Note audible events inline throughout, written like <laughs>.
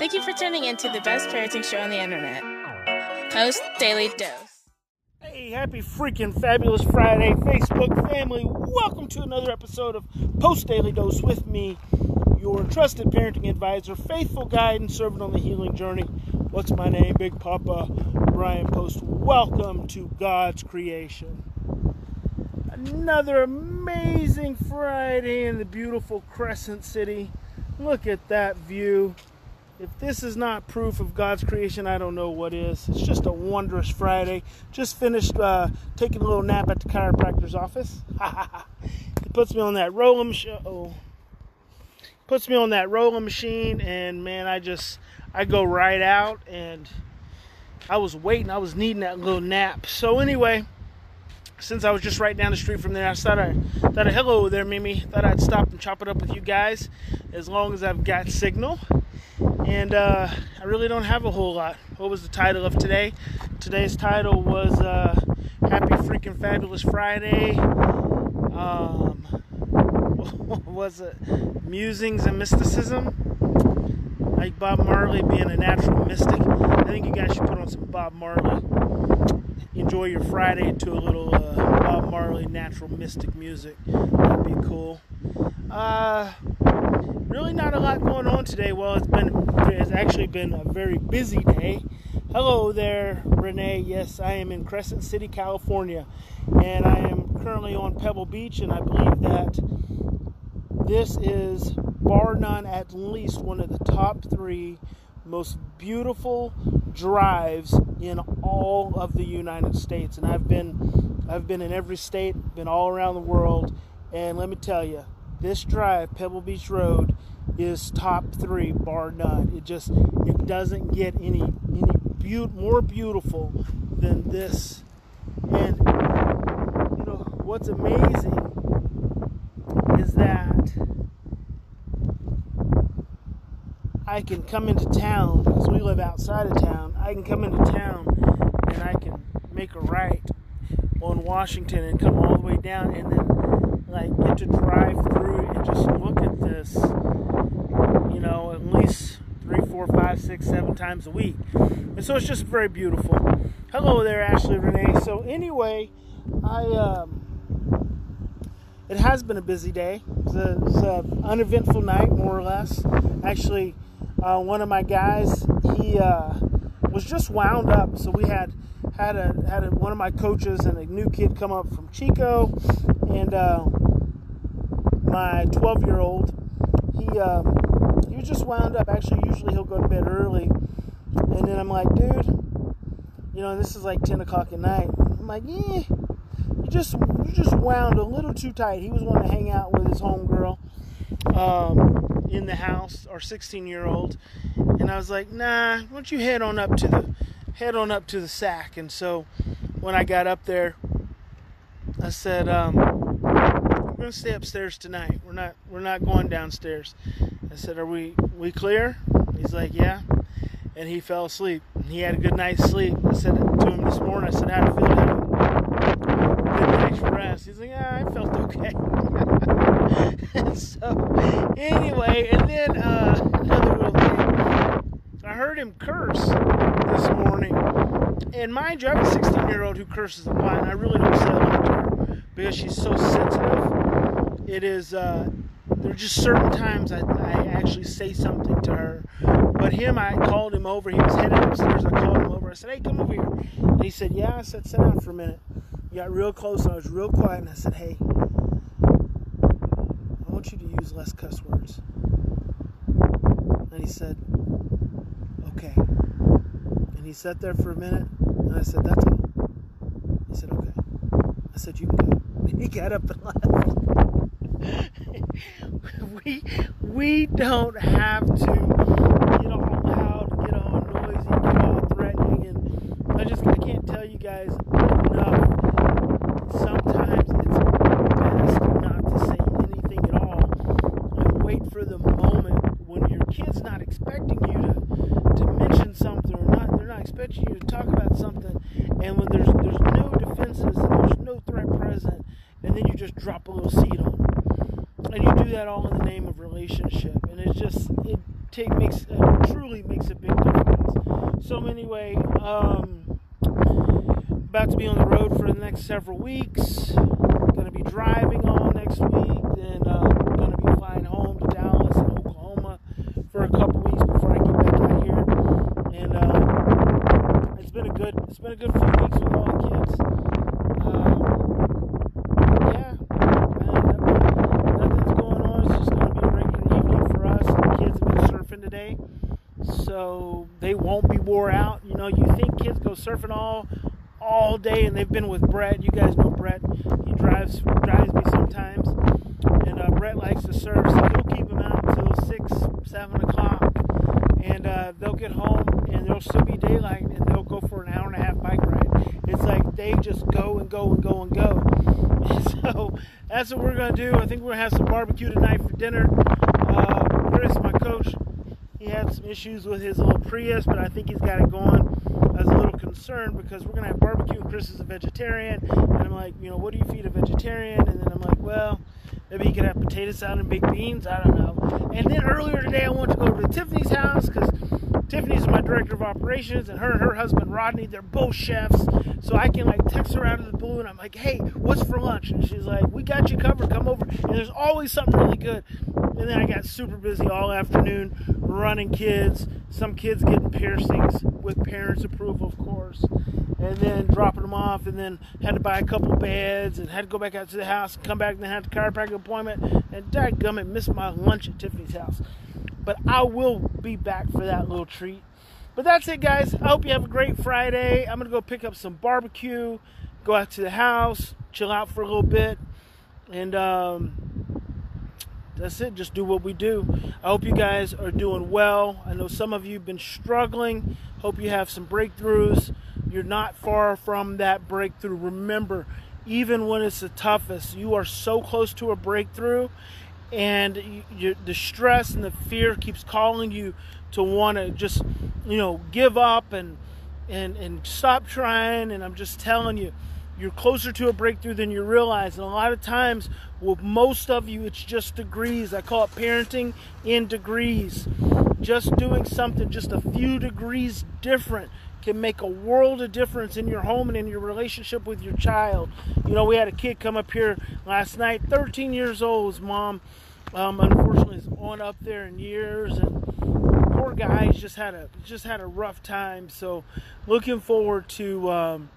Thank you for tuning in to the best parenting show on the internet, Post Daily Dose. Hey, happy freaking fabulous Friday, Facebook family. Welcome to another episode of Post Daily Dose with me, your trusted parenting advisor, faithful guide, and servant on the healing journey. What's my name? Big Papa Brian Post. Welcome to God's creation. Another amazing Friday in the beautiful Crescent City. Look at that view. If this is not proof of God's creation, I don't know what is. It's just a wondrous Friday. Just finished uh, taking a little nap at the chiropractor's office. <laughs> it puts me on that rolling machine. Oh, puts me on that rolling machine, and man, I just I go right out. And I was waiting. I was needing that little nap. So anyway, since I was just right down the street from there, I thought I thought a hello there, Mimi. Thought I'd stop and chop it up with you guys, as long as I've got signal and uh, I really don't have a whole lot. What was the title of today? Today's title was uh, Happy Freaking Fabulous Friday. Um, <laughs> what was it? Musings and Mysticism. Like Bob Marley being a natural mystic. I think you guys should put on some Bob Marley. Enjoy your Friday to a little uh, Bob Marley natural mystic music. That'd be cool. Uh, really not a lot going on today. Well, it's been it's actually been a very busy day. Hello there, Renee. Yes, I am in Crescent City, California, and I am currently on Pebble Beach, and I believe that this is bar none at least one of the top three most beautiful drives in all of the United States. And I've been I've been in every state, been all around the world, and let me tell you, this drive, Pebble Beach Road, is top three, bar none. It just it doesn't get any any be- more beautiful than this. And you know what's amazing is that I can come into town because we live outside of town. I can come into town and I can make a right on Washington and come all the way down and then like get to drive through and just look at this you know at least three four five six seven times a week. And so it's just very beautiful. Hello there ashley renee. So anyway i um it has been a busy day. It's an uneventful night more or less. Actually uh, one of my guys he uh, was just wound up. So we had had a had a, one of my coaches and a new kid come up from Chico, and uh, my 12 year old. He um, he was just wound up. Actually, usually he'll go to bed early, and then I'm like, dude, you know, this is like 10 o'clock at night. I'm like, yeah, you just you just wound a little too tight. He was wanting to hang out with his homegirl um, in the house, our 16 year old, and I was like, nah, why don't you head on up to the head on up to the sack. And so when I got up there, I said, um, "We're gonna stay upstairs tonight. We're not we're not going downstairs." I said, "Are we we clear?" He's like, "Yeah." And he fell asleep. He had a good night's sleep. I said to him this morning, I said, "How do you feel good night's rest?" He's like, "Yeah, I felt okay." <laughs> so anyway, and then uh, another little thing, I heard him curse this morning. And mind you, I have a 16 year old who curses a lot, and I really don't say a lot to her because she's so sensitive. It is, uh, there are just certain times I, I actually say something to her. But him, I called him over. He was headed upstairs. I called him over. I said, hey, come over here. And he said, yeah. I said, sit down for a minute. He got real close, and I was real quiet, and I said, hey, I want you to use less cuss words. And he said, okay. And he sat there for a minute, and I said, That's all. He said, Okay. I said, You can go. And <laughs> he got up and left. <laughs> we, we don't have to get all loud, get all noisy, get all threatening. And I just, I can't tell you guys enough. Sometimes it's best not to say anything at all and wait for the moment when your kid's not expecting you to, to mention something or not they're not expecting you to talk about something and when there's there's no defenses and there's no threat present and then you just drop a little seed on them and you do that all in the name of relationship, and it just it take makes it truly makes a big difference. So anyway, um, about to be on the road for the next several weeks. To be driving all next week, then uh, to be flying home to Dallas and Oklahoma for a couple weeks before I get back out here. And uh, it's been a good it's been a good few weeks with all the kids. Um, yeah, uh, nothing's going on. It's just going to be a regular evening for us. The kids have been surfing today, so they won't be wore out. You know, you think kids go surfing all all day, and they've been with Brett. You guys know Brett. He drives drives me sometimes, and uh, Brett likes to surf, so he'll keep them out until six, seven o'clock, and uh, they'll get home, and there'll still be daylight, and they'll go for an hour and a half bike ride. It's like they just go and go and go and go. <laughs> so that's what we're gonna do. I think we're gonna have some barbecue tonight for dinner. Uh, Chris, my coach, he had some issues with his little Prius, but I think he's got it going. I was a little concerned because we're gonna have barbecue. and Chris is a vegetarian, and I'm like, you know, what do you feed a vegetarian? And then I'm like, well, maybe he could have potato salad and baked beans. I don't know. And then earlier today, I wanted to go to Tiffany's house because Tiffany's my director of operations, and her and her husband Rodney, they're both chefs. So I can like text her out of the blue, and I'm like, hey, what's for lunch? And she's like, we got you covered. Come over. And there's always something really good. And then I got super busy all afternoon running kids. Some kids getting piercings with parents' approval, of course. And then dropping them off, and then had to buy a couple beds, and had to go back out to the house, and come back, and then had the chiropractic appointment. And dadgummit, missed my lunch at Tiffany's house. But I will be back for that little treat. But that's it, guys. I hope you have a great Friday. I'm to go pick up some barbecue, go out to the house, chill out for a little bit. And um, that's it. Just do what we do. I hope you guys are doing well. I know some of you have been struggling. Hope you have some breakthroughs. You're not far from that breakthrough. Remember, even when it's the toughest, you are so close to a breakthrough and you, the stress and the fear keeps calling you to want to just you know give up and and and stop trying and i'm just telling you you're closer to a breakthrough than you realize and a lot of times with most of you it's just degrees i call it parenting in degrees just doing something just a few degrees different can make a world of difference in your home and in your relationship with your child. You know, we had a kid come up here last night, 13 years old. His mom, um, unfortunately, is on up there in years, and poor guy's just had a just had a rough time. So, looking forward to um,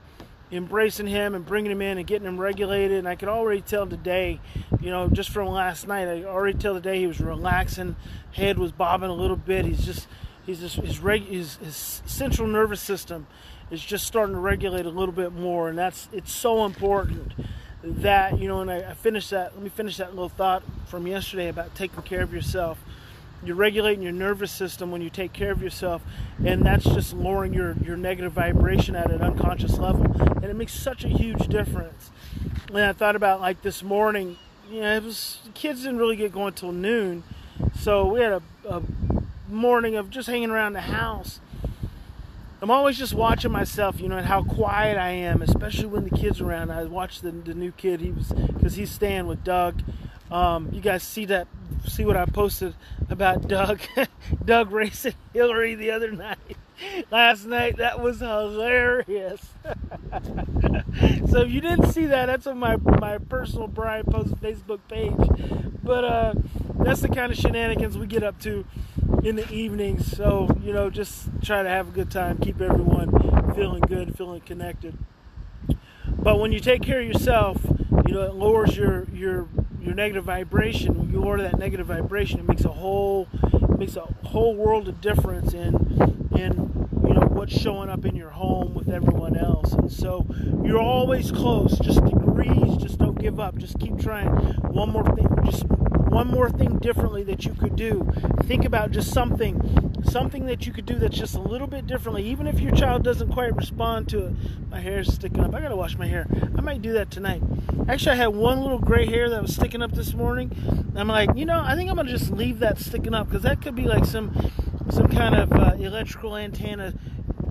embracing him and bringing him in and getting him regulated. And I could already tell today, you know, just from last night, I already tell today he was relaxing, head was bobbing a little bit. He's just he's just his, reg, his his central nervous system is just starting to regulate a little bit more, and that's it's so important that you know. And I, I finished that. Let me finish that little thought from yesterday about taking care of yourself. You're regulating your nervous system when you take care of yourself, and that's just lowering your your negative vibration at an unconscious level, and it makes such a huge difference. And I thought about like this morning. You know, it was kids didn't really get going till noon, so we had a, a morning of just hanging around the house. I'm always just watching myself, you know, and how quiet I am, especially when the kids are around. I watched the, the new kid. He was because he's staying with Doug. Um, you guys see that? See what I posted about Doug? <laughs> Doug racing Hillary the other night. <laughs> Last night that was hilarious. <laughs> so if you didn't see that, that's on my my personal Brian Post Facebook page. But uh, that's the kind of shenanigans we get up to in the evenings. So, you know, just try to have a good time, keep everyone feeling good, feeling connected. But when you take care of yourself, you know, it lowers your your your negative vibration. When you lower that negative vibration, it makes a whole makes a whole world of difference in in you know what's showing up in your home with everyone else. And so you're always close, just degrees, just don't give up. Just keep trying. One more thing, just one more thing differently that you could do. Think about just something, something that you could do that's just a little bit differently, even if your child doesn't quite respond to it. My hair's sticking up. I gotta wash my hair. I might do that tonight. Actually, I had one little gray hair that was sticking up this morning. I'm like, you know, I think I'm gonna just leave that sticking up because that could be like some, some kind of uh, electrical antenna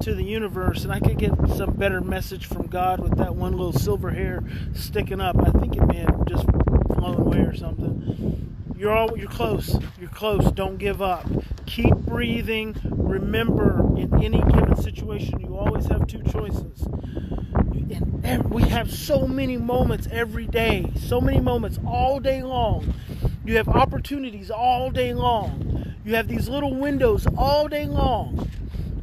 to the universe and I could get some better message from God with that one little silver hair sticking up. I think it may have just flown away or something. You're all you're close. You're close. Don't give up. Keep breathing. Remember, in any given situation, you always have two choices. And we have so many moments every day, so many moments all day long. You have opportunities all day long. You have these little windows all day long.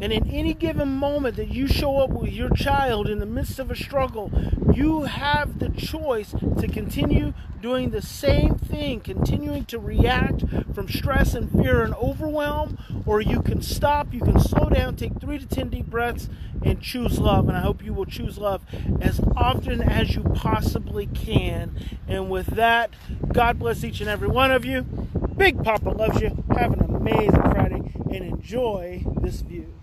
And in any given moment that you show up with your child in the midst of a struggle, you have the choice to continue doing the same thing, continuing to react from stress and fear and overwhelm, or you can stop, you can slow down, take three to ten deep breaths, and choose love. And I hope you will choose love as often as you possibly can. And with that, God bless each and every one of you. Big Papa loves you. Have an amazing Friday and enjoy this view.